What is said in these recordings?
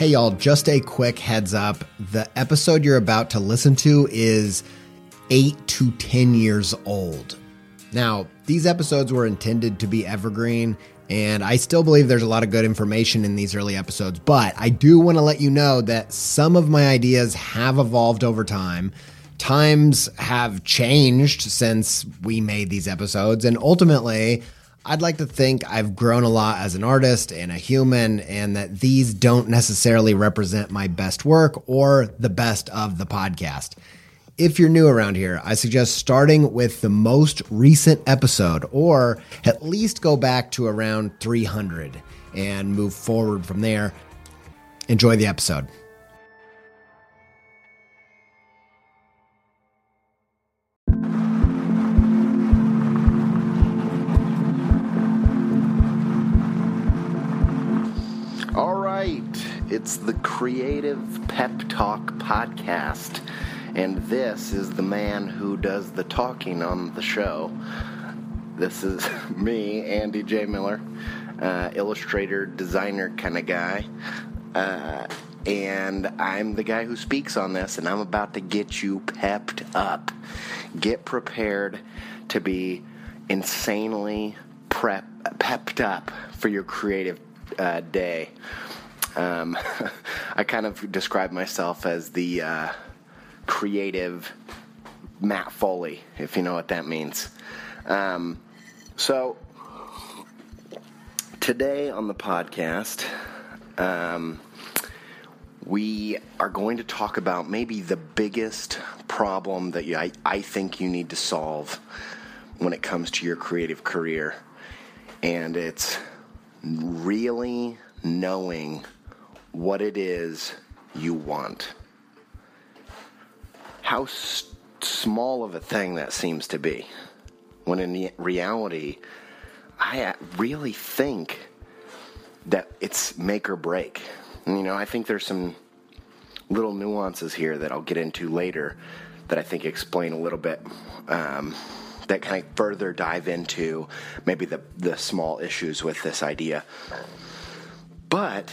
Hey, y'all, just a quick heads up. The episode you're about to listen to is eight to 10 years old. Now, these episodes were intended to be evergreen, and I still believe there's a lot of good information in these early episodes, but I do want to let you know that some of my ideas have evolved over time. Times have changed since we made these episodes, and ultimately, I'd like to think I've grown a lot as an artist and a human, and that these don't necessarily represent my best work or the best of the podcast. If you're new around here, I suggest starting with the most recent episode, or at least go back to around 300 and move forward from there. Enjoy the episode. It's the Creative Pep Talk Podcast, and this is the man who does the talking on the show. This is me, Andy J. Miller, uh, illustrator, designer kind of guy. Uh, and I'm the guy who speaks on this, and I'm about to get you pepped up. Get prepared to be insanely prep, pepped up for your creative uh, day. Um, I kind of describe myself as the uh, creative Matt Foley, if you know what that means. Um, so, today on the podcast, um, we are going to talk about maybe the biggest problem that you, I, I think you need to solve when it comes to your creative career. And it's really knowing what it is you want. How s- small of a thing that seems to be. When in reality, I uh, really think that it's make or break. You know, I think there's some little nuances here that I'll get into later that I think explain a little bit. Um, that kind of further dive into maybe the, the small issues with this idea. But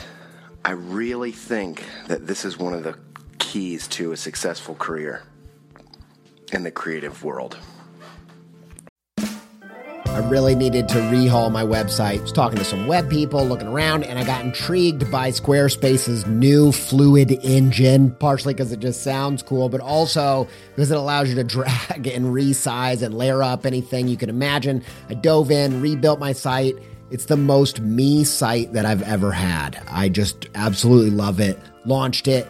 I really think that this is one of the keys to a successful career in the creative world. I really needed to rehaul my website. I was talking to some web people, looking around, and I got intrigued by Squarespace's new Fluid engine, partially because it just sounds cool, but also because it allows you to drag and resize and layer up anything you can imagine. I dove in, rebuilt my site. It's the most me site that I've ever had. I just absolutely love it. Launched it,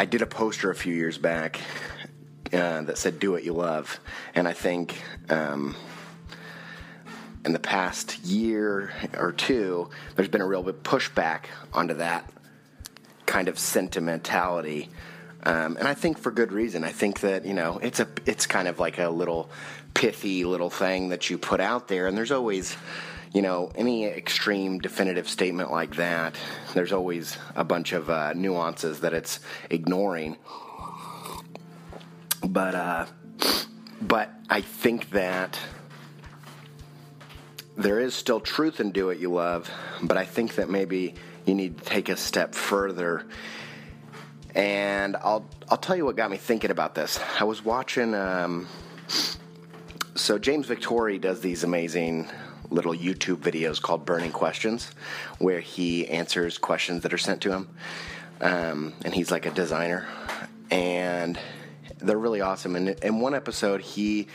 I did a poster a few years back uh, that said "Do what you love," and I think um, in the past year or two, there's been a real bit pushback onto that kind of sentimentality. Um, and I think for good reason. I think that you know it's a it's kind of like a little pithy little thing that you put out there, and there's always you know any extreme definitive statement like that. There's always a bunch of uh, nuances that it's ignoring. But uh, but I think that there is still truth in do what you love, but I think that maybe you need to take a step further. And I'll I'll tell you what got me thinking about this. I was watching. Um, so James Victore does these amazing little YouTube videos called Burning Questions, where he answers questions that are sent to him. Um, and he's like a designer, and they're really awesome. And in one episode, he,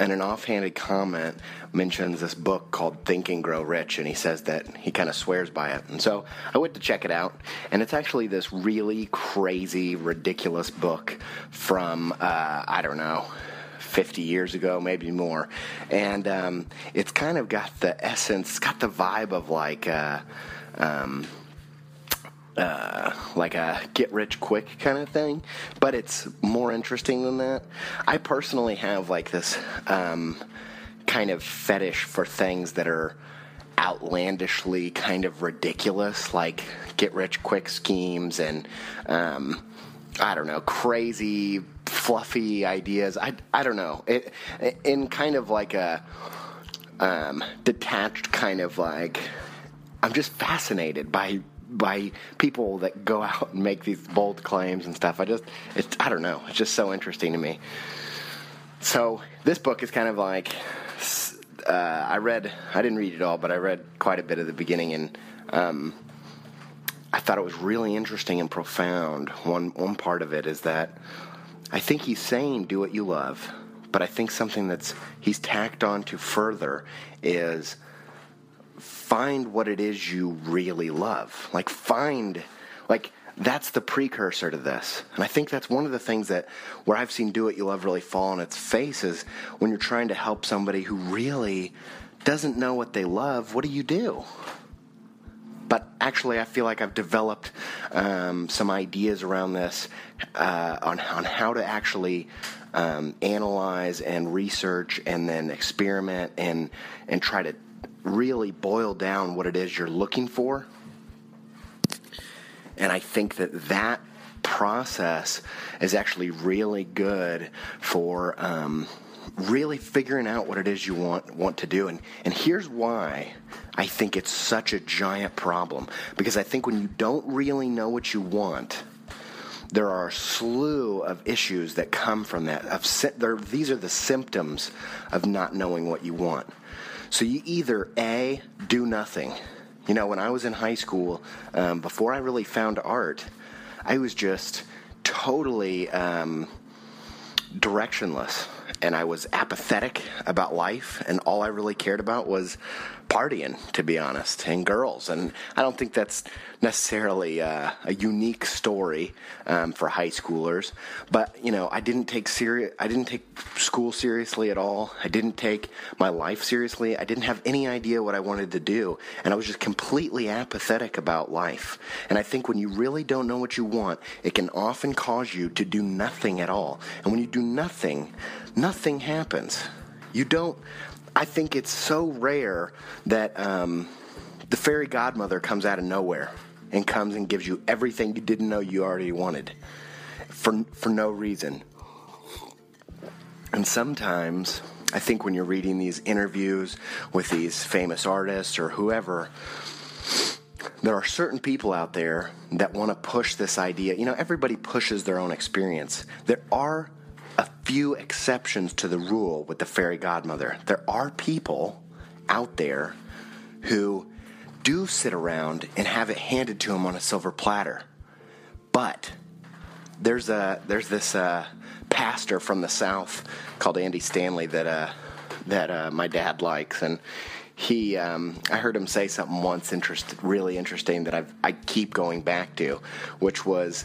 in an offhanded comment, mentions this book called Think and Grow Rich, and he says that he kind of swears by it. And so I went to check it out, and it's actually this really crazy, ridiculous book from uh, I don't know. 50 years ago, maybe more. And um, it's kind of got the essence, it's got the vibe of like, uh, um, uh, like a get rich quick kind of thing, but it's more interesting than that. I personally have like this um, kind of fetish for things that are outlandishly kind of ridiculous, like get rich quick schemes and um, I don't know, crazy, fluffy ideas. I, I don't know. It, in kind of like a um, detached kind of like, I'm just fascinated by by people that go out and make these bold claims and stuff. I just, it's, I don't know. It's just so interesting to me. So this book is kind of like, uh, I read, I didn't read it all, but I read quite a bit of the beginning, and um, I thought it was really interesting and profound. One one part of it is that I think he's saying do what you love, but I think something that's he's tacked on to further is find what it is you really love. Like find like that's the precursor to this. And I think that's one of the things that where I've seen do what you love really fall on its face is when you're trying to help somebody who really doesn't know what they love, what do you do? But actually, I feel like I've developed um, some ideas around this uh, on on how to actually um, analyze and research and then experiment and and try to really boil down what it is you're looking for. And I think that that process is actually really good for um, really figuring out what it is you want want to do. And and here's why I think it's such a giant problem because I think when you don't really know what you want, there are a slew of issues that come from that. Of these are the symptoms of not knowing what you want. So you either A, do nothing. You know, when I was in high school, um, before I really found art, I was just totally um, directionless and I was apathetic about life, and all I really cared about was partying, to be honest, and girls. And I don't think that's necessarily uh, a unique story um, for high schoolers. But you know, I didn't take serious. I didn't take school seriously at all. I didn't take my life seriously. I didn't have any idea what I wanted to do, and I was just completely apathetic about life. And I think when you really don't know what you want, it can often cause you to do nothing at all. And when you do nothing, nothing happens. You don't I think it's so rare that um, the fairy godmother comes out of nowhere and comes and gives you everything you didn't know you already wanted for for no reason. And sometimes I think when you're reading these interviews with these famous artists or whoever, there are certain people out there that want to push this idea. You know, everybody pushes their own experience. There are few exceptions to the rule with the fairy godmother. There are people out there who do sit around and have it handed to them on a silver platter. But there's a there's this uh, pastor from the south called Andy Stanley that uh, that uh, my dad likes, and he um, I heard him say something once interest, really interesting that I've, I keep going back to, which was.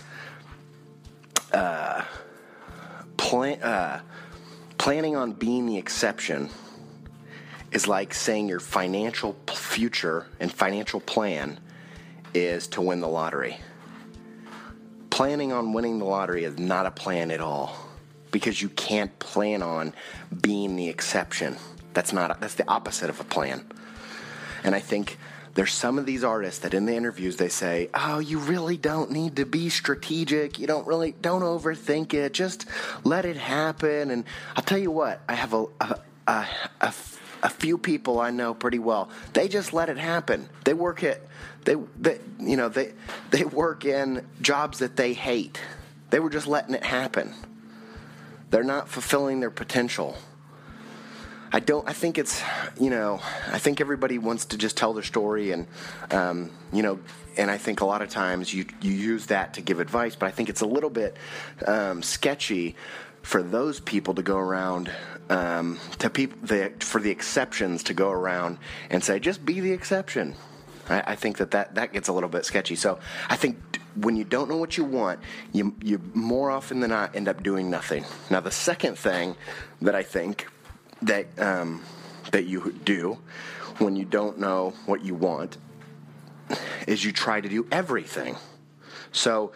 Uh, plan, uh, planning on being the exception is like saying your financial future and financial plan is to win the lottery. planning on winning the lottery is not a plan at all because you can't plan on being the exception. That's not that's the opposite of a plan. And I think there's some of these artists that in the interviews they say, "Oh, you really don't need to be strategic. You don't really don't overthink it. Just let it happen." And I'll tell you what, I have a a, a, a, a few people I know pretty well. They just let it happen. They work at they, they you know they they work in jobs that they hate. They were just letting it happen. They're not fulfilling their potential. I don't. I think it's you know. I think everybody wants to just tell their story, and um, you know. And I think a lot of times you you use that to give advice, but I think it's a little bit um, sketchy for those people to go around um, to people the, for the exceptions to go around and say just be the exception. I, I think that, that that gets a little bit sketchy. So I think when you don't know what you want, you you more often than not end up doing nothing. Now the second thing that I think that um, that you do when you don't know what you want is you try to do everything. So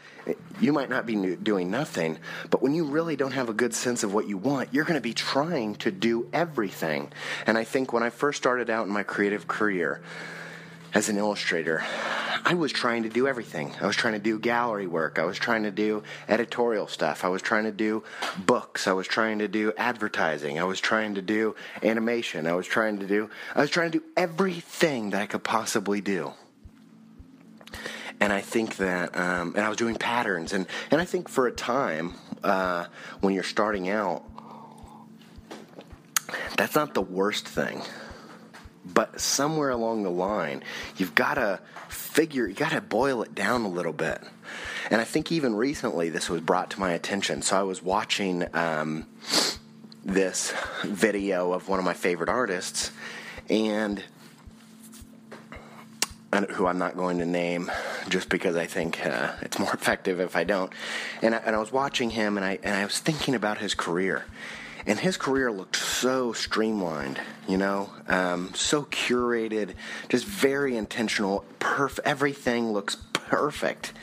you might not be doing nothing, but when you really don't have a good sense of what you want, you're going to be trying to do everything. And I think when I first started out in my creative career as an illustrator, I was trying to do everything. I was trying to do gallery work. I was trying to do editorial stuff. I was trying to do books. I was trying to do advertising. I was trying to do animation. I was trying to do I was trying to do everything that I could possibly do. And I think that, um, and I was doing patterns, and, and I think for a time, uh, when you're starting out, that's not the worst thing. But somewhere along the line, you've got to figure, you got to boil it down a little bit. And I think even recently this was brought to my attention. So I was watching um, this video of one of my favorite artists, and who I'm not going to name just because I think uh, it's more effective if I don't. And I, and I was watching him, and I and I was thinking about his career, and his career looked so streamlined, you know, um, so curated, just very intentional. Perfect. Everything looks perfect,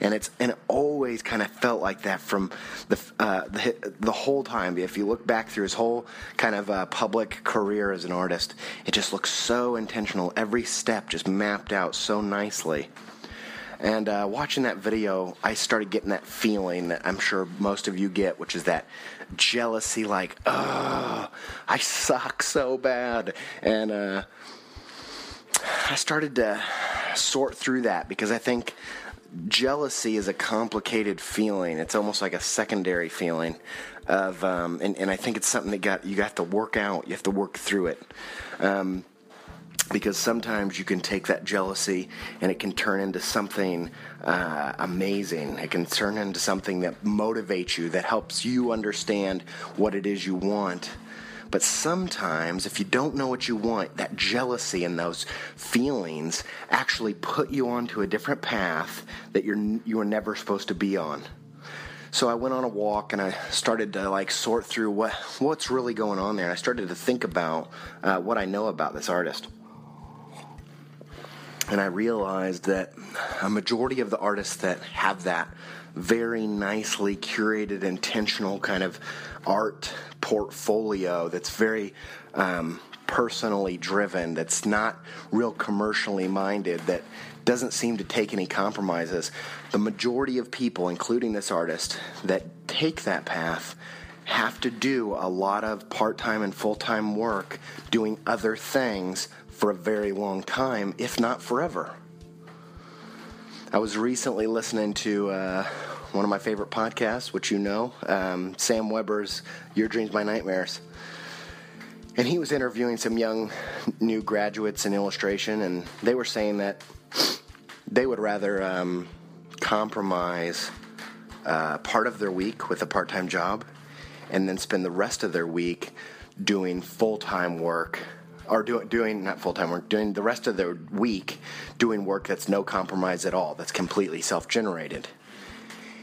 and it's and it always kind of felt like that from the uh, the the whole time. If you look back through his whole kind of uh, public career as an artist, it just looks so intentional. Every step just mapped out so nicely. And uh, watching that video, I started getting that feeling that I'm sure most of you get, which is that jealousy, like, oh, I suck so bad. And uh, I started to sort through that because I think jealousy is a complicated feeling. It's almost like a secondary feeling of, um, and, and I think it's something that got you got to work out. You have to work through it. Um, because sometimes you can take that jealousy and it can turn into something uh, amazing. It can turn into something that motivates you, that helps you understand what it is you want. But sometimes, if you don't know what you want, that jealousy and those feelings actually put you onto a different path that you're you were never supposed to be on. So I went on a walk and I started to like sort through what what's really going on there. And I started to think about uh, what I know about this artist and I realized that a majority of the artists that have that very nicely curated, intentional kind of art portfolio that's very um, personally driven, that's not real commercially minded, that doesn't seem to take any compromises. The majority of people, including this artist, that take that path have to do a lot of part time and full time work doing other things for a very long time, if not forever. I was recently listening to uh, one of my favorite podcasts, which you know, um, Sam Weber's Your Dreams, My Nightmares. And he was interviewing some young new graduates in illustration, and they were saying that they would rather um, compromise uh, part of their week with a part time job and then spend the rest of their week doing full time work or doing doing not full time work, doing the rest of the week doing work that's no compromise at all, that's completely self generated.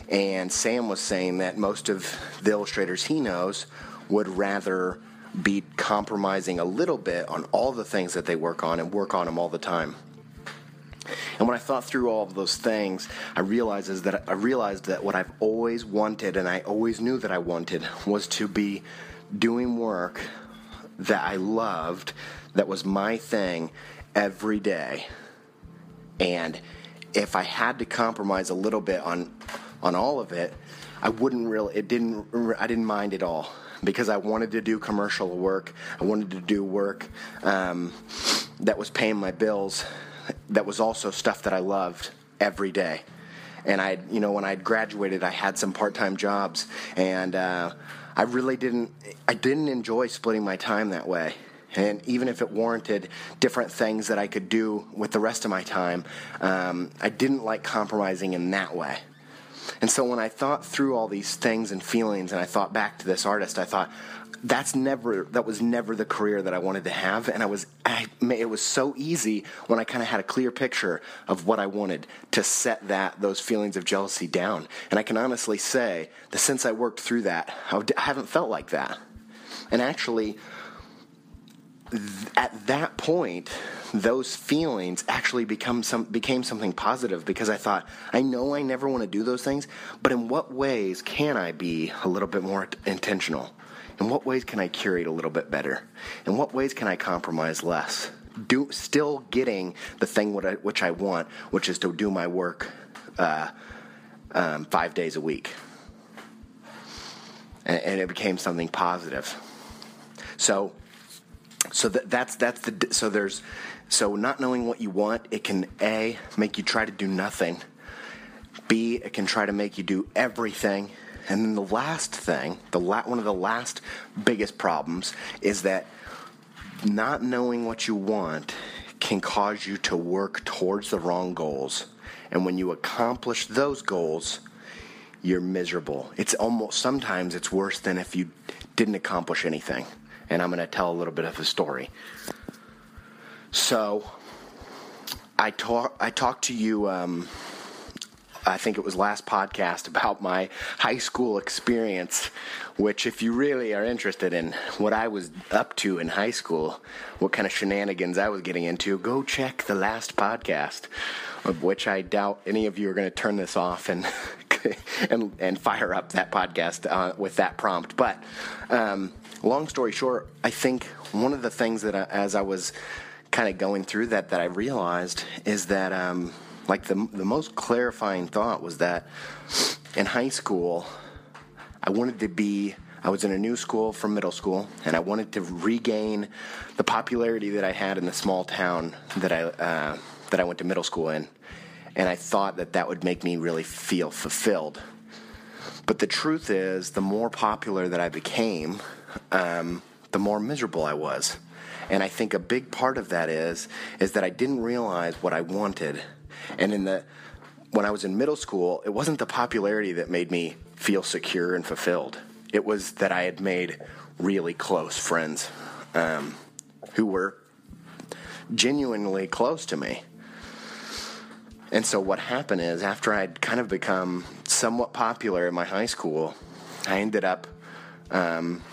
And Sam was saying that most of the illustrators he knows would rather be compromising a little bit on all the things that they work on and work on them all the time. And when I thought through all of those things, I realized is that I realized that what I've always wanted and I always knew that I wanted was to be doing work that I loved, that was my thing every day. And if I had to compromise a little bit on on all of it, I wouldn't really it didn't I didn't mind at all because I wanted to do commercial work. I wanted to do work um, that was paying my bills that was also stuff that I loved every day. And I, you know, when I graduated, I had some part-time jobs, and uh, I really didn't, I didn't enjoy splitting my time that way. And even if it warranted different things that I could do with the rest of my time, um, I didn't like compromising in that way. And so when I thought through all these things and feelings, and I thought back to this artist, I thought, that's never that was never the career that I wanted to have. And I was I, it was so easy when I kind of had a clear picture of what I wanted to set that those feelings of jealousy down. And I can honestly say that since I worked through that I haven't felt like that. And actually at that point those feelings actually become some became something positive because I thought I know I never want to do those things but in what ways can I be a little bit more intentional in what ways can I curate a little bit better? In what ways can I compromise less? Do still getting the thing what I, which I want, which is to do my work uh, um, five days a week, and, and, it became something positive. So, so that, that's that's the so there's so not knowing what you want, it can a make you try to do nothing. B, it can try to make you do everything and then the last thing, the la- one of the last biggest problems is that not knowing what you want can cause you to work towards the wrong goals. And when you accomplish those goals, you're miserable. It's almost sometimes it's worse than if you didn't accomplish anything. And I'm going to tell a little bit of a story. So, I talk I talked to you um, I think it was last podcast about my high school experience, which, if you really are interested in what I was up to in high school, what kind of shenanigans I was getting into, go check the last podcast, of which I doubt any of you are going to turn this off and and and fire up that podcast uh, with that prompt. But um, long story short, I think one of the things that I, as I was kind of going through that that I realized is that. Um, like the the most clarifying thought was that in high school, I wanted to be. I was in a new school from middle school, and I wanted to regain the popularity that I had in the small town that I uh, that I went to middle school in, and I thought that that would make me really feel fulfilled. But the truth is, the more popular that I became, um, the more miserable I was. And I think a big part of that is is that I didn't realize what I wanted and in the when I was in middle school, it wasn't the popularity that made me feel secure and fulfilled. It was that I had made really close friends um, who were genuinely close to me. And so what happened is after I'd kind of become somewhat popular in my high school, I ended up um,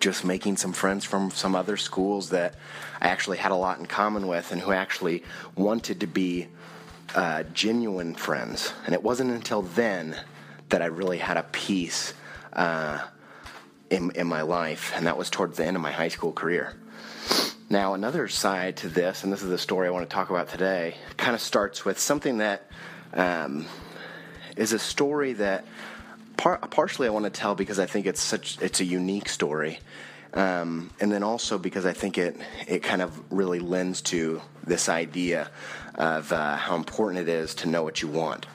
just making some friends from some other schools that I actually had a lot in common with and who actually wanted to be uh, genuine friends. And it wasn't until then that I really had a peace uh, in, in my life, and that was towards the end of my high school career. Now, another side to this, and this is the story I want to talk about today, kind of starts with something that um, is a story that par- partially I want to tell because I think it's such it's a unique story, um, and then also because I think it it kind of really lends to this idea of uh, how important it is to know what you want.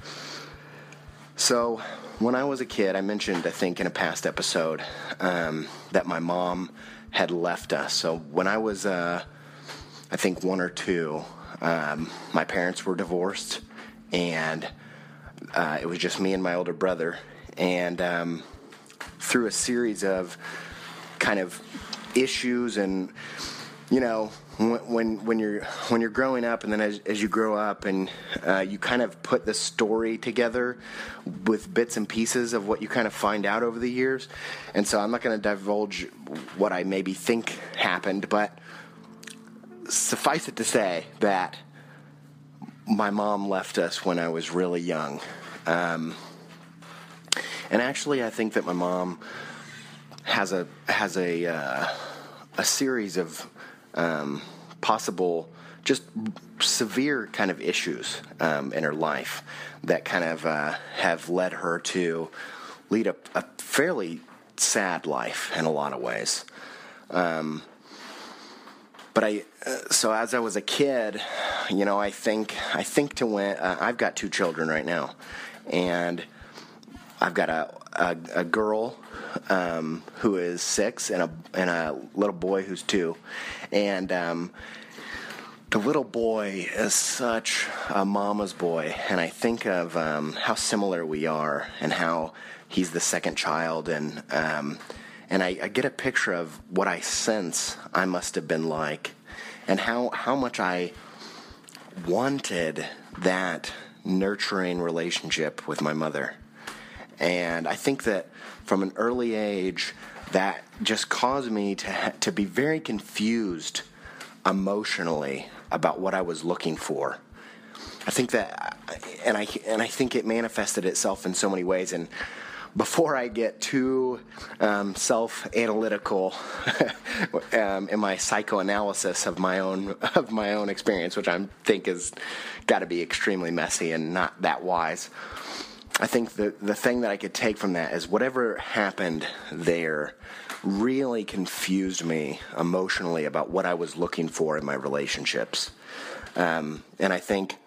So, when I was a kid, I mentioned I think in a past episode um, that my mom had left us. So when I was, uh, I think one or two, um, my parents were divorced, and uh, it was just me and my older brother. And um, through a series of kind of issues and you know when when you're when you're growing up and then as, as you grow up and uh, you kind of put the story together with bits and pieces of what you kind of find out over the years and so i'm not going to divulge what i maybe think happened but suffice it to say that my mom left us when I was really young. Um, and actually, I think that my mom has a has a uh, a series of um, possible just severe kind of issues um, in her life that kind of uh, have led her to lead a, a, fairly sad life in a lot of ways. Um, but I, uh, so as I was a kid, you know, I think I think to when uh, I've got two children right now, and I've got a a, a girl um, who is six and a and a little boy who's two, and um, the little boy is such a mama's boy, and I think of um, how similar we are, and how he's the second child, and um, and I, I, get a picture of what I sense I must have been like, and how how much I wanted that nurturing relationship with my mother, and I think that from an early age, that just caused me to to be very confused emotionally about what I was looking for. I think that, and I and I think it manifested itself in so many ways. And before I get too um, self-analytical um, in my psychoanalysis of my own of my own experience, which I think has got to be extremely messy and not that wise. I think the the thing that I could take from that is whatever happened there really confused me emotionally about what I was looking for in my relationships. Um, and I think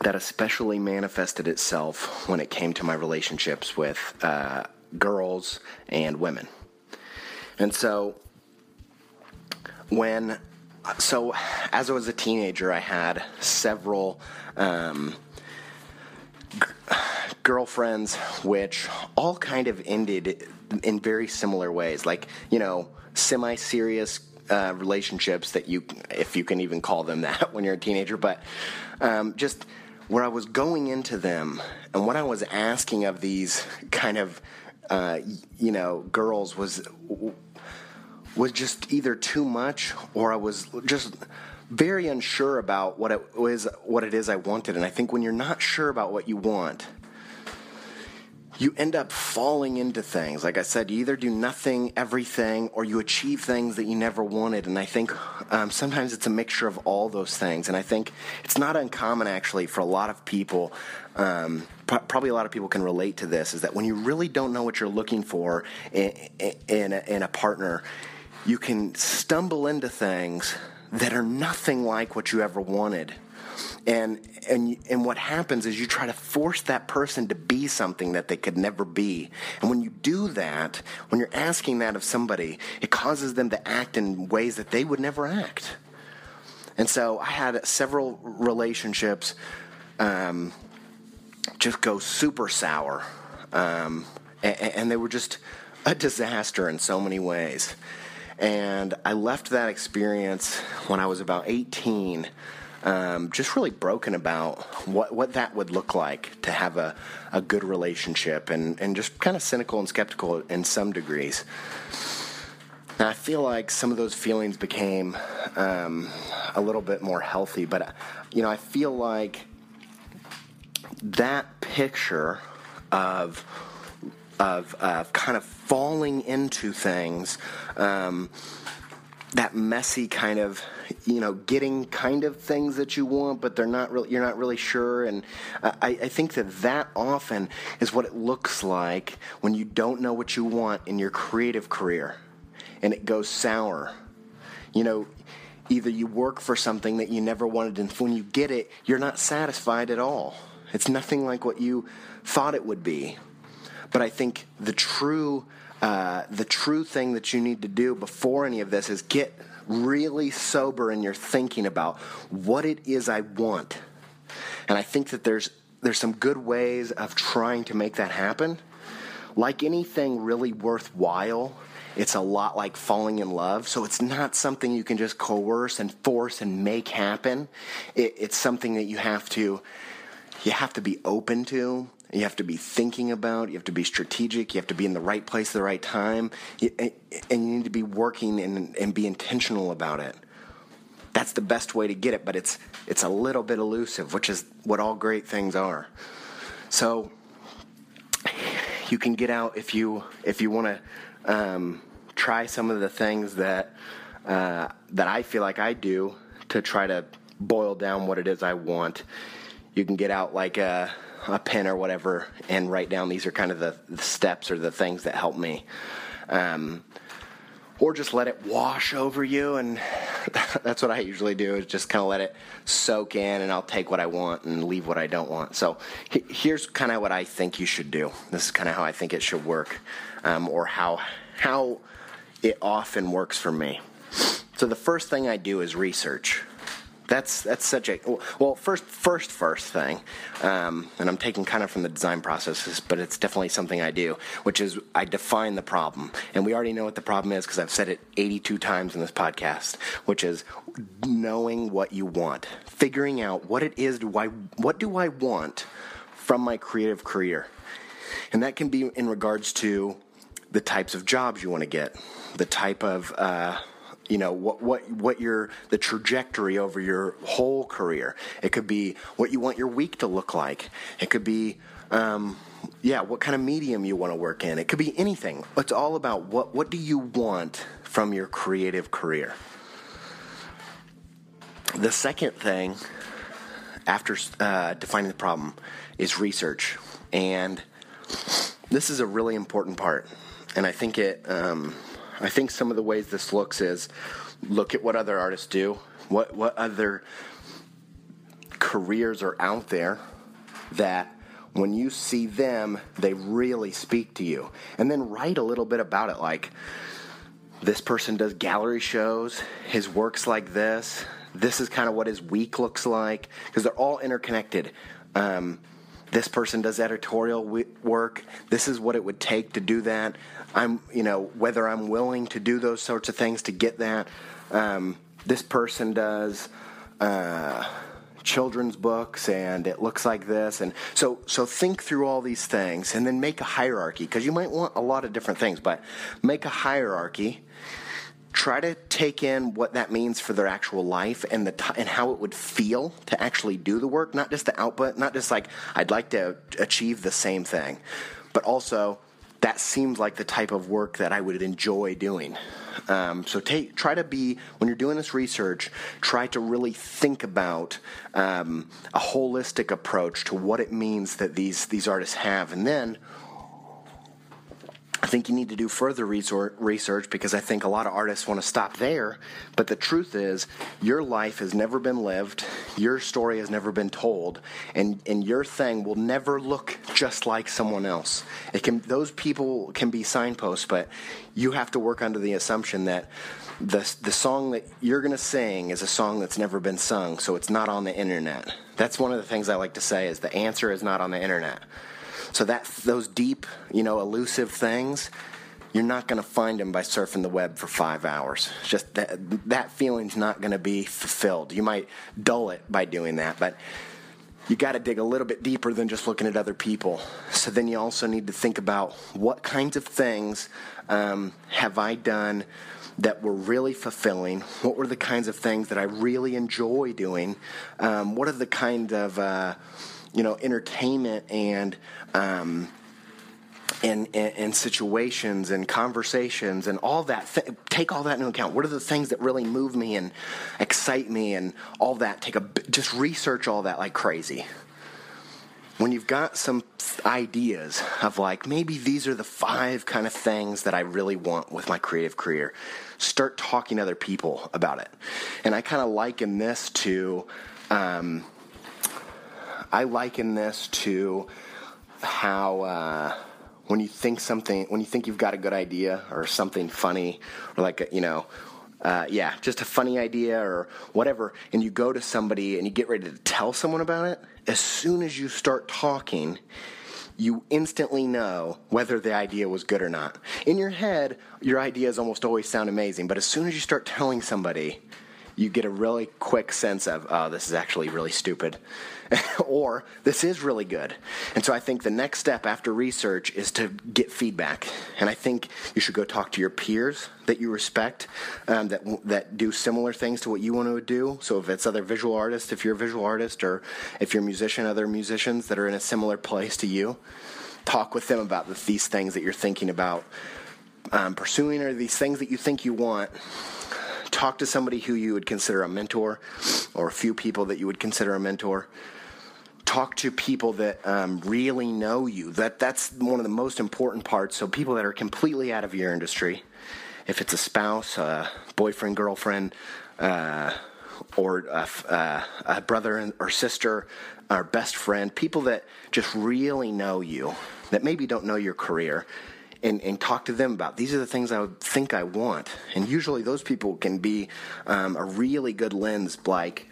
that especially manifested itself when it came to my relationships with uh, girls and women. And so, when, so as I was a teenager, I had several. Um, girlfriends, which all kind of ended in very similar ways, like you know, semi-serious uh, relationships that you, if you can even call them that when you're a teenager, but um, just where I was going into them and what I was asking of these kind of, uh, you know, girls was was just either too much or I was just very unsure about what it was what it is I wanted and I think when you're not sure about what you want you end up falling into things. Like I said, you either do nothing, everything, or you achieve things that you never wanted. And I think um, sometimes it's a mixture of all those things. And I think it's not uncommon, actually, for a lot of people. Um, probably a lot of people can relate to this. Is that when you really don't know what you're looking for in, in, a, in a partner, you can stumble into things that are nothing like what you ever wanted. And and and what happens is you try to force that person to be something that they could never be. And when you do that when you're asking that of somebody it causes them to act in ways that they would never act. And so i had several relationships um, just go super sour um, and, and they were just a disaster in so many ways and i left that experience when i was about 18 um, just really broken about what, what that would look like to have a, a good relationship and, and just kind of cynical and skeptical in some degrees. Now, I feel like some of those feelings became um, a little bit more healthy, but, you know, I feel like that picture of of kind of falling into things, um, that messy kind of you know getting kind of things that you want but they're not really you're not really sure. And I, I think that that often is what it looks like when you don't know what you want in your creative career and it goes sour. You know either you work for something that you never wanted and when you get it you're not satisfied at all. It's nothing like what you thought it would be but i think the true uh, the true thing that you need to do before any of this is get really sober in your thinking about what it is I want. And I think that there's there's some good ways of trying to make that happen. Like anything really worthwhile, it's a lot like falling in love. So it's not something you can just coerce and force and make happen. It, it's something that you have to you have to be open to you have to be thinking about, you have to be strategic, you have to be in the right place at the right time, and you need to be working and, and be intentional about it. that's the best way to get it, but it's it's a little bit elusive, which is what all great things are. So you can get out if you if you want to um, try some of the things that uh, that I feel like I do to try to boil down what it is I want. You can get out like a, a pen or whatever and write down. These are kind of the, the steps or the things that help me. Um, or just let it wash over you. And that's what i usually do is just kind of let it soak in and i'll take what i want and leave what i don't want. So here's kind of what i think you should do. This is kind of how i think it should work um, or how how it often works for me. So the first thing i do is research that's that's such a well first first first thing um, and i'm taking kind of from the design processes but it's definitely something i do which is i define the problem. And we already know what the problem is because i've said it 82 times in this podcast which is knowing what you want figuring out what it is do i what do i want from my creative career? And that can be in regards to the types of jobs you want to get the type of uh, you know what what what your the trajectory over your whole career. It could be what you want your week to look like. It could be um, yeah, what kind of medium you want to work in. It could be anything. It's all about what what do you want from your creative career. The second thing after uh, defining the problem is research, and this is a really important part. And I think it um, I think some of the ways this looks is look at what other artists do, what what other careers are out there that when you see them, they really speak to you. And then write a little bit about it like this person does gallery shows, his work's like this, this is kind of what his week looks like, because they're all interconnected. Um, this person does editorial work. This is what it would take to do that. I'm, you know, whether I'm willing to do those sorts of things to get that. Um, this person does uh, children's books, and it looks like this, and so so think through all these things, and then make a hierarchy because you might want a lot of different things, but make a hierarchy. Try to take in what that means for their actual life and the t- and how it would feel to actually do the work, not just the output, not just like I'd like to achieve the same thing, but also that seems like the type of work that I would enjoy doing. Um, so take, try to be when you're doing this research, try to really think about um, a holistic approach to what it means that these these artists have, and then I think you need to do further research because I think a lot of artists want to stop there. But the truth is, your life has never been lived, your story has never been told, and, and your thing will never look just like someone else. It can those people can be signposts, but you have to work under the assumption that the the song that you're going to sing is a song that's never been sung, so it's not on the internet. That's one of the things I like to say is the answer is not on the internet. So that those deep, you know, elusive things, you're not going to find them by surfing the web for five hours. Just that that feeling's not going to be fulfilled. You might dull it by doing that, but you got to dig a little bit deeper than just looking at other people. So then you also need to think about what kinds of things um, have I done that were really fulfilling? What were the kinds of things that I really enjoy doing? Um, what are the kind of uh, you know entertainment and um, and, and, and, situations and conversations and all that. Th- take all that into account. What are the things that really move me and excite me and all that? Take a just research all that like crazy. When you've got some ideas of like maybe these are the five kind of things that I really want with my creative career, start talking to other people about it. And I kind of liken this to. Um, I liken this to how uh, when you think something, when you think you've got a good idea or something funny, or like a, you know, uh, yeah, just a funny idea or whatever, and you go to somebody and you get ready to tell someone about it. As soon as you start talking, you instantly know whether the idea was good or not. In your head, your ideas almost always sound amazing, but as soon as you start telling somebody, you get a really quick sense of, oh, this is actually really stupid. or this is really good. And so I think the next step after research is to get feedback. And I think you should go talk to your peers that you respect um, that, that do similar things to what you want to do. So if it's other visual artists, if you're a visual artist, or if you're a musician, other musicians that are in a similar place to you, talk with them about the, these things that you're thinking about um, pursuing or these things that you think you want talk to somebody who you would consider a mentor or a few people that you would consider a mentor talk to people that um, really know you. That that's one of the most important parts. So people that are completely out of your industry, if it's a spouse, a boyfriend, girlfriend, uh, or a, uh, a brother or sister, or best friend, people that just really know you, that maybe don't know your career. And, and, talk to them about these are the things I would think I want. And usually those people can be um, a really good lens, like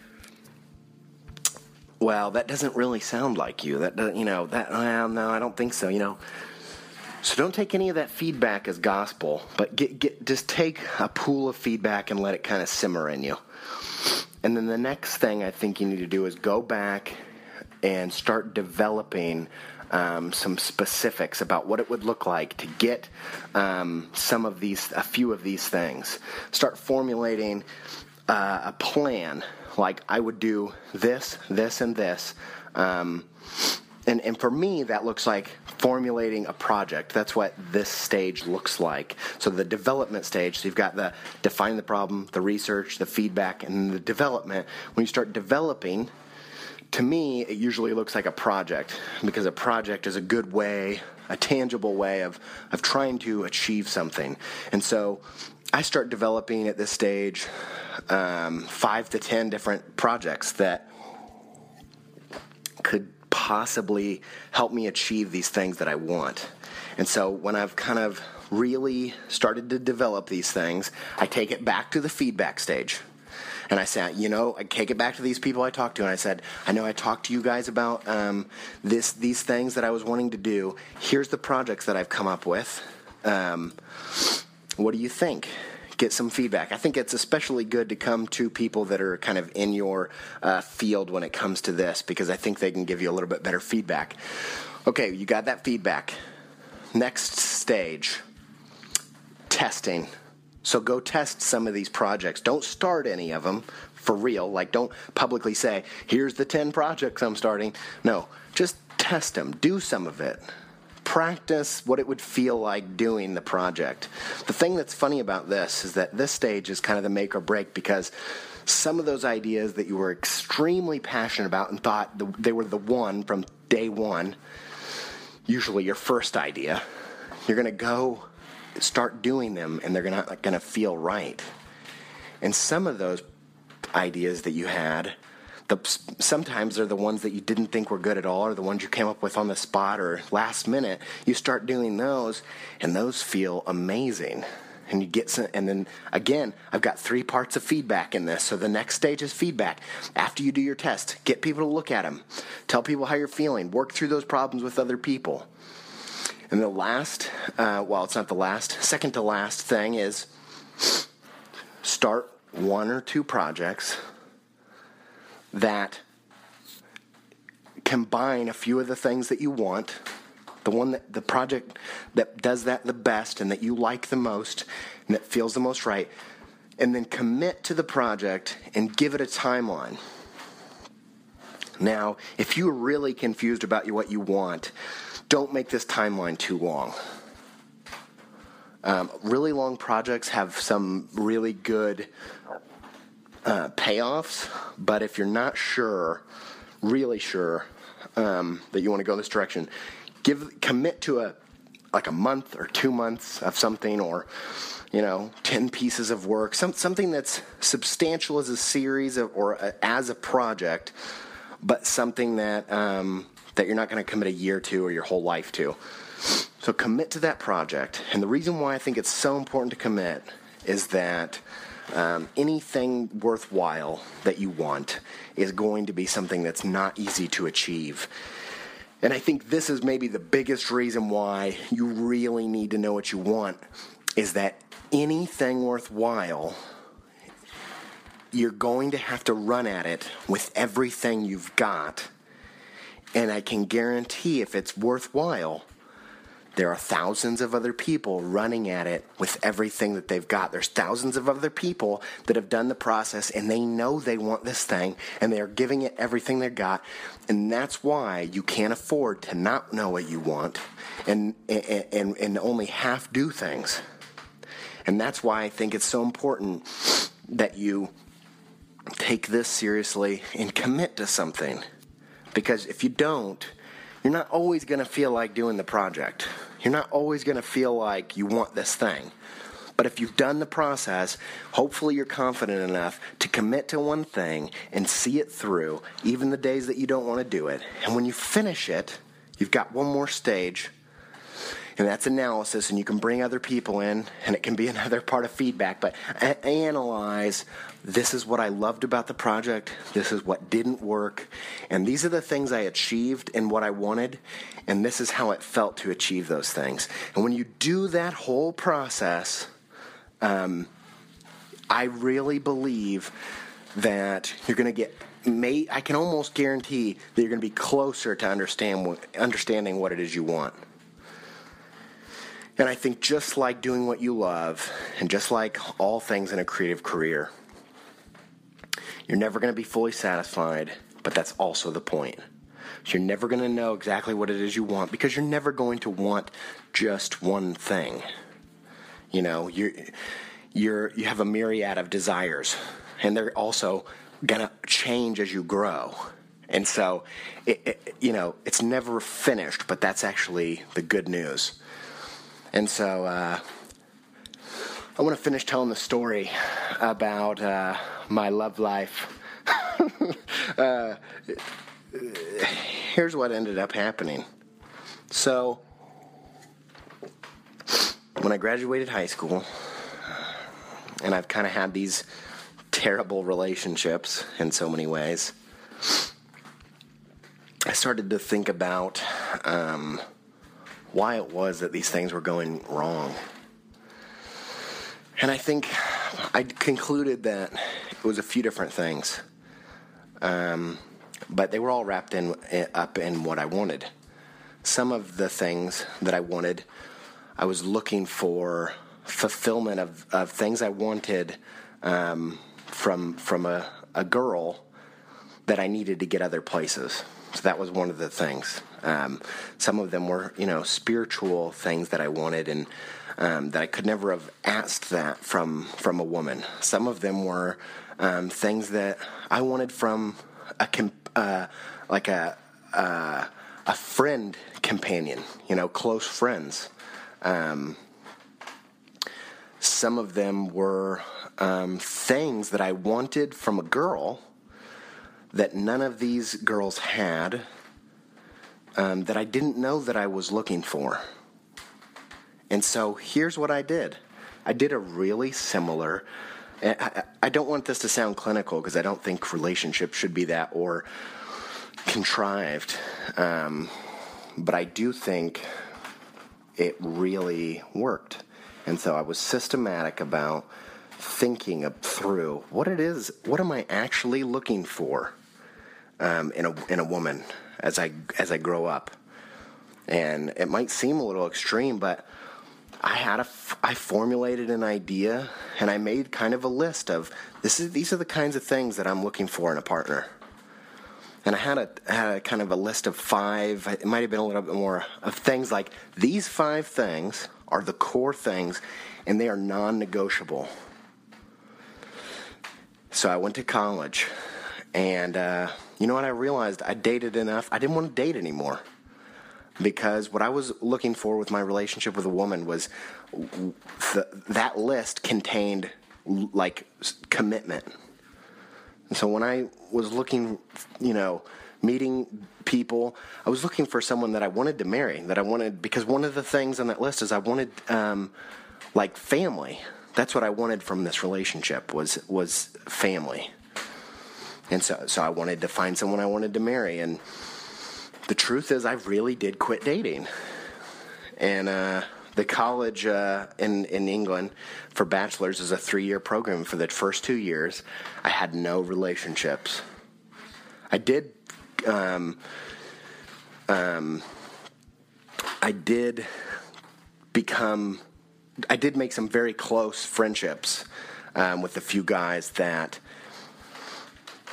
well, that doesn't really sound like you. That doesn't, you know that well, no, I don't think so. You know. So don't take any of that feedback as gospel, but get, get just take a pool of feedback and let it kind of simmer in you. And then the next thing I think you need to do is go back and start developing um, some specifics about what it would look like to get um, some of these, a few of these things. Start formulating uh, a plan like I would do this, this, and this. Um, and, and for me, that looks like formulating a project. That's what this stage looks like. So the development stage, so you've got the define the problem, the research, the feedback, and the development. When you start developing, to me, it usually looks like a project because a project is a good way, a tangible way of, of trying to achieve something. And so I start developing at this stage um, five to ten different projects that could possibly help me achieve these things that I want. And so when I've kind of really started to develop these things, I take it back to the feedback stage. And I said, you know, I take it back to these people I talked to, and I said, I know I talked to you guys about um, this, these things that I was wanting to do. Here's the projects that I've come up with. Um, what do you think? Get some feedback. I think it's especially good to come to people that are kind of in your uh, field when it comes to this because I think they can give you a little bit better feedback. Okay, you got that feedback. Next stage testing. So go test some of these projects. Don't start any of them for real. Like, don't publicly say, here's the 10 projects I'm starting. No, just test them. Do some of it practice what it would feel like doing the project. The thing that's funny about this is that this stage is kind of the make or break because some of those ideas that you were extremely passionate about and thought they were the one from day one, usually your first idea, you're going to go start doing them and they're not going to feel right. And some of those ideas that you had the, sometimes they're the ones that you didn't think were good at all or the ones you came up with on the spot or last minute. You start doing those and those feel amazing. And you get some, and then again i've got three parts of feedback in this. So the next stage is feedback. After you do your test get people to look at them tell people how you're feeling. Work through those problems with other people and the last uh, well it's not the last second to last thing is start one or two projects that combine a few of the things that you want the one that the project that does that the best and that you like the most and that feels the most right and then commit to the project and give it a timeline now if you're really confused about what you want don't make this timeline too long. Um, really long projects have some really good uh, payoffs, but if you're not sure, really sure um, that you want to go this direction, give commit to a like a month or two months of something, or you know, ten pieces of work, some, something that's substantial as a series of, or a, as a project, but something that um, that you're not going to commit a year to or your whole life to. So commit to that project, and the reason why I think it's so important to commit is that um, anything worthwhile that you want is going to be something that's not easy to achieve. And I think this is maybe the biggest reason why you really need to know what you want is that anything worthwhile you're going to have to run at it with everything you've got. And I can guarantee if it's worthwhile, there are thousands of other people running at it with everything that they've got. There's thousands of other people that have done the process and they know they want this thing and they are giving it everything they've got. And that's why you can't afford to not know what you want and, and, and, and only half do things. And that's why I think it's so important that you take this seriously and commit to something. Because if you don't, you're not always going to feel like doing the project. You're not always going to feel like you want this thing. But if you've done the process, hopefully you're confident enough to commit to one thing and see it through, even the days that you don't want to do it. And when you finish it, you've got one more stage, and that's analysis, and you can bring other people in, and it can be another part of feedback. But analyze this is what I loved about the project, this is what didn't work, and these are the things I achieved and what I wanted, and this is how it felt to achieve those things. And when you do that whole process, um, I really believe that you're going to get. May, I can almost guarantee that you're going to be closer to understand what, understanding what it is you want. And I think just like doing what you love, and just like all things in a creative career, you're never going to be fully satisfied, but that's also the point. You're never going to know exactly what it is you want because you're never going to want just one thing. You know, you're you're you have a myriad of desires, and they're also going to change as you grow. And so, it, it, you know, it's never finished, but that's actually the good news. And so, uh, I want to finish telling the story about uh, my love life. uh, here's what ended up happening. So, when I graduated high school, and I've kind of had these terrible relationships in so many ways, I started to think about um, why it was that these things were going wrong. And I think I concluded that it was a few different things, um, but they were all wrapped in up in what I wanted. Some of the things that I wanted, I was looking for fulfillment of, of things I wanted um, from from a, a girl that I needed to get other places. So that was one of the things. Um, some of them were, you know, spiritual things that I wanted, and um, that I could never have asked that from from a woman. Some of them were um, things that I wanted from a uh, like a uh, a friend companion, you know, close friends. Um, some of them were um, things that I wanted from a girl that none of these girls had um, that I didn't know that I was looking for. And so here's what I did I did a really similar. I, don't want this to sound clinical because I don't think relationships should be that or contrived. Um, but I do think it really worked. And so I was systematic about thinking through what it is, what am I actually looking for um, in a in a woman as I as I grow up. And it might seem a little extreme, but I had a I formulated an idea and I made kind of a list of this is these are the kinds of things that I'm looking for in a partner. And I had a, had a kind of a list of five, it might have been a little bit more, of things like these five things are the core things and they are non negotiable. So I went to college and uh, you know what I realized? I dated enough, I didn't want to date anymore because what I was looking for with my relationship with a woman was that list contained like commitment. And so when I was looking, you know, meeting people, I was looking for someone that I wanted to marry, that I wanted because one of the things on that list is I wanted um, like family. That's what I wanted from this relationship was was family. And so so I wanted to find someone I wanted to marry and the truth is, I really did quit dating. And uh, the college uh, in in England for bachelors is a three year program. For the first two years, I had no relationships. I did. Um, um, I did become. I did make some very close friendships um, with a few guys that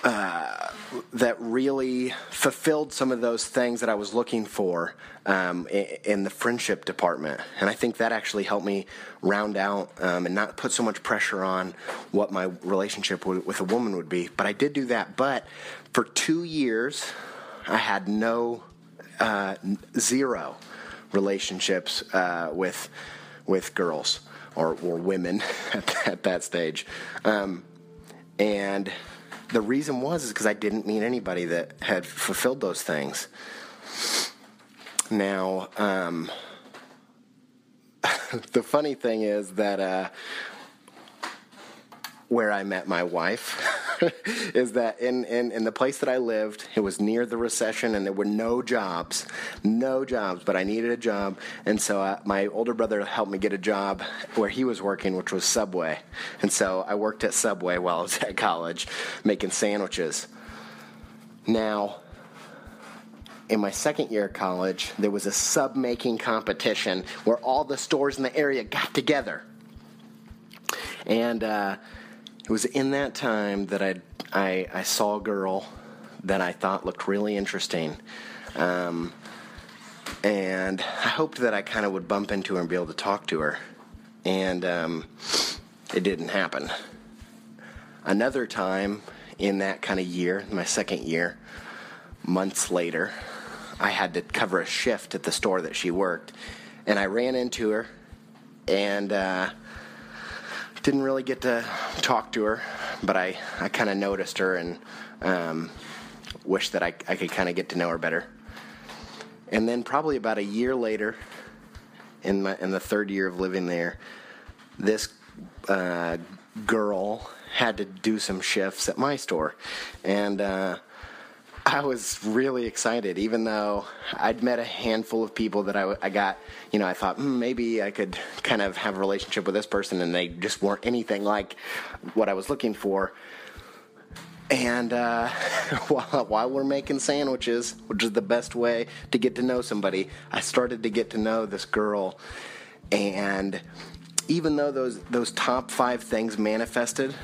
uh, that really fulfilled some of those things that I was looking for um, in, in, the friendship department. And I think that actually helped me round out um, and not put so much pressure on what my relationship with, a woman would be. But I did do that. But for two years, I had no, uh, zero relationships uh, with with girls or, or women at, at that stage. Um, and the reason was is because I didn't meet anybody that had fulfilled those things. Now, um, the funny thing is that uh, where I met my wife is that in, in, in the place that I lived, it was near the recession and there were no jobs, no jobs, but I needed a job. And so uh, my older brother helped me get a job where he was working, which was Subway. And so I worked at Subway while I was at college making sandwiches. Now, in my second year of college, there was a sub making competition where all the stores in the area got together. And uh, it was in that time that I, I, I saw a girl that I thought looked really interesting. Um, and I hoped that I kind of would bump into her and be able to talk to her. And um, it didn't happen. Another time in that kind of year, my second year, months later, I had to cover a shift at the store that she worked. And I ran into her and uh, didn't really get to talk to her, but I, I kind of noticed her and um, wished that I, I could kind of get to know her better. And then probably about a year later, in my in the third year of living there, this uh, girl had to do some shifts at my store, and uh, I was really excited, even though I'd met a handful of people that I, I got, you know, I thought hmm, maybe I could kind of have a relationship with this person, and they just weren't anything like what I was looking for. And uh, while, while we're making sandwiches, which is the best way to get to know somebody, I started to get to know this girl. And even though those, those top five things manifested,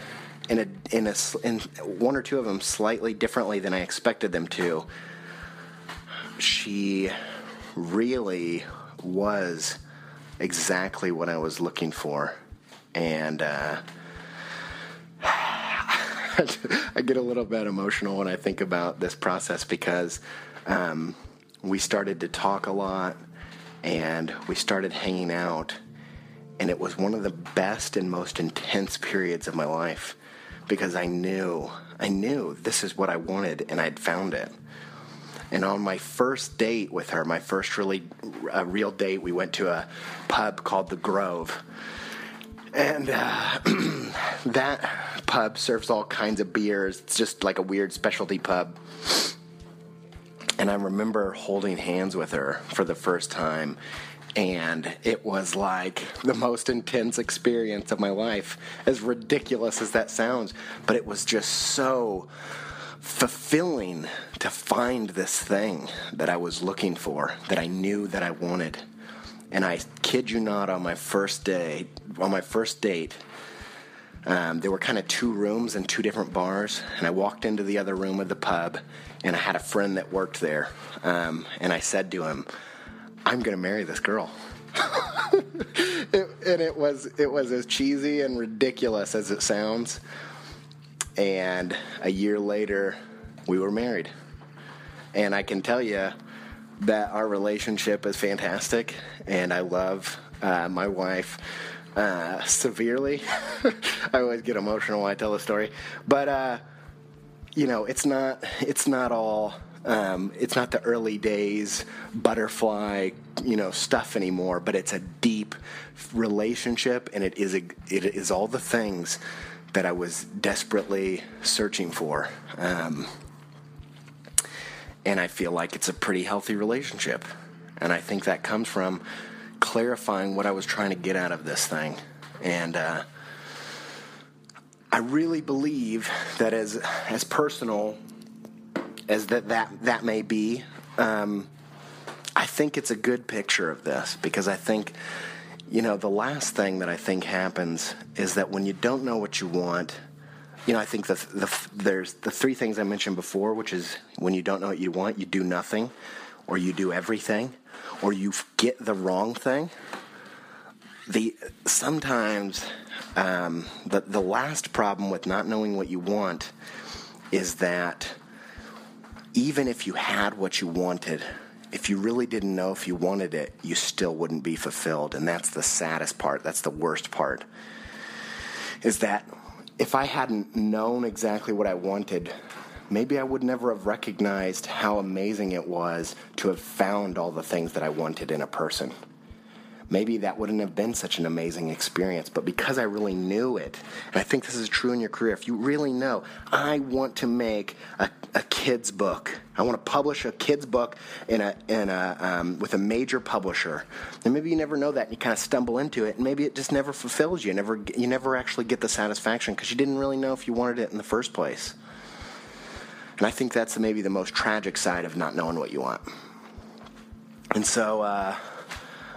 in a in a in one or two of them slightly differently than I expected them to. She really was exactly what I was looking for, and uh, I get a little bit emotional when I think about this process because um, we started to talk a lot, and we started hanging out, and it was one of the best and most intense periods of my life because I knew, I knew this is what I wanted and I'd found it. And on my first date with her, my first really uh, real date, we went to a pub called the Grove. And uh, that pub serves all kinds of beers. It's just like a weird specialty pub. And I remember holding hands with her for the first time and it was like the most intense experience of my life as ridiculous as that sounds. But it was just so fulfilling to find this thing that i was looking for that i knew that i wanted. And i kid you not on my first day on my first date um, there were kind of two rooms and two different bars and i walked into the other room of the pub and i had a friend that worked there um, and i said to him I'm going to marry this girl. it, and it was it was as cheesy and ridiculous as it sounds. And a year later, we were married. And I can tell you that our relationship is fantastic, and I love uh, my wife uh, severely. I always get emotional when I tell the story, but uh, you know, it's not it's not all um, it's not the early days butterfly, you know, stuff anymore, but it's a deep relationship, and it is a, it is all the things that I was desperately searching for. Um, and I feel like it's a pretty healthy relationship, and I think that comes from clarifying what I was trying to get out of this thing. And uh, I really believe that as as personal as that that, that may be, um, I think it's a good picture of this because I think, you know, the last thing that I think happens is that when you don't know what you want, you know, I think the, the there's the three things I mentioned before, which is when you don't know what you want, you do nothing, or you do everything, or you get the wrong thing. The sometimes um, the the last problem with not knowing what you want is that even if you had what you wanted, if you really didn't know if you wanted it, you still wouldn't be fulfilled. And that's the saddest part. That's the worst part. Is that if I hadn't known exactly what I wanted, maybe I would never have recognized how amazing it was to have found all the things that I wanted in a person maybe that wouldn't have been such an amazing experience. But because I really knew it, and I think this is true in your career, if you really know, I want to make a, a kid's book. I want to publish a kid's book in a in a um, with a major publisher. And maybe you never know that, and you kind of stumble into it, and maybe it just never fulfills you. never you never actually get the satisfaction because you didn't really know if you wanted it in the first place. And I think that's maybe the most tragic side of not knowing what you want. And so. Uh,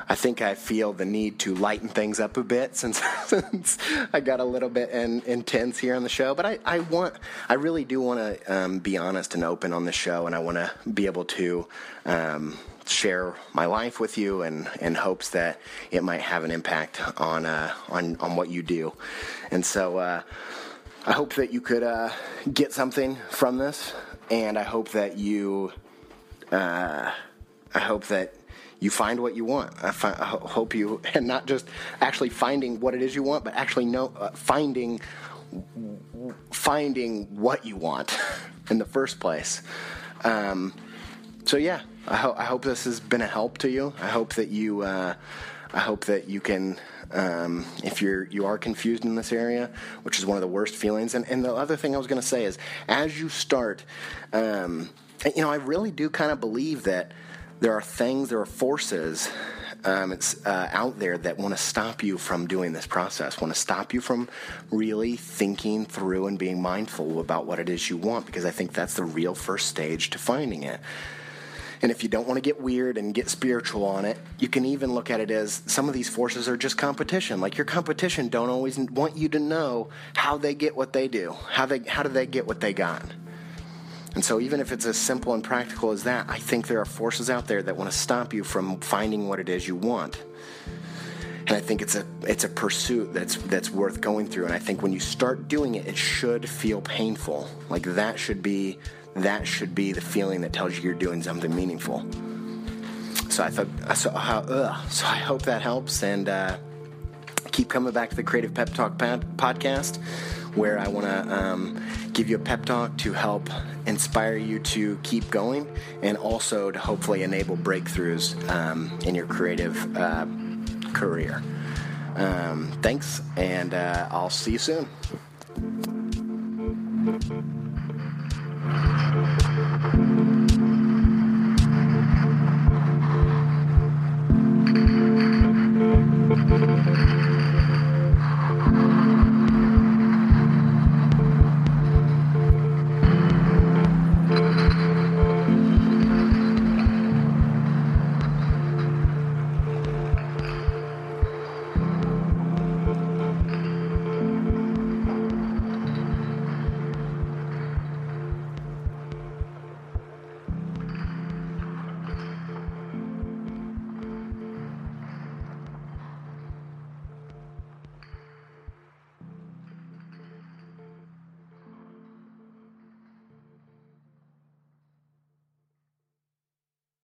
I think I feel the need to lighten things up a bit since, since I got a little bit in, intense here on the show. But I, I want, I really do want to um, be honest and open on the show, and I want to be able to um, share my life with you, and in hopes that it might have an impact on uh, on on what you do. And so, uh, I hope that you could uh, get something from this, and I hope that you, uh, I hope that you find what you want. I, fi- I hope you, and not just actually finding what it is you want, but actually know uh, finding finding what you want in the first place. Um, so yeah, I, ho- I, hope this has been a help to you. I hope that you, uh, I hope that you can, um, if you're you are confused in this area, which is one of the worst feelings. And, and the other thing I was going to say is, as you start, um, you know, I really do kind of believe that there are things, there are forces um, uh, out there that want to stop you from doing this process, want to stop you from really thinking through and being mindful about what it is you want, because I think that's the real first stage to finding it. And if you don't want to get weird and get spiritual on it, you can even look at it as some of these forces are just competition. Like your competition don't always want you to know how they get what they do. How they how do they get what they got? And so, even if it's as simple and practical as that, I think there are forces out there that want to stop you from finding what it is you want. And I think it's a it's a pursuit that's that's worth going through. And I think when you start doing it, it should feel painful. Like that should be that should be the feeling that tells you you're doing something meaningful. So I thought so. Uh, so I hope that helps, and uh, keep coming back to the Creative Pep Talk podcast where I want to um, give you a pep talk to help inspire you to keep going and also to hopefully enable breakthroughs um, in your creative uh, career. Um, thanks, and uh, I'll see you soon.